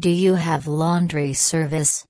Do you have laundry service?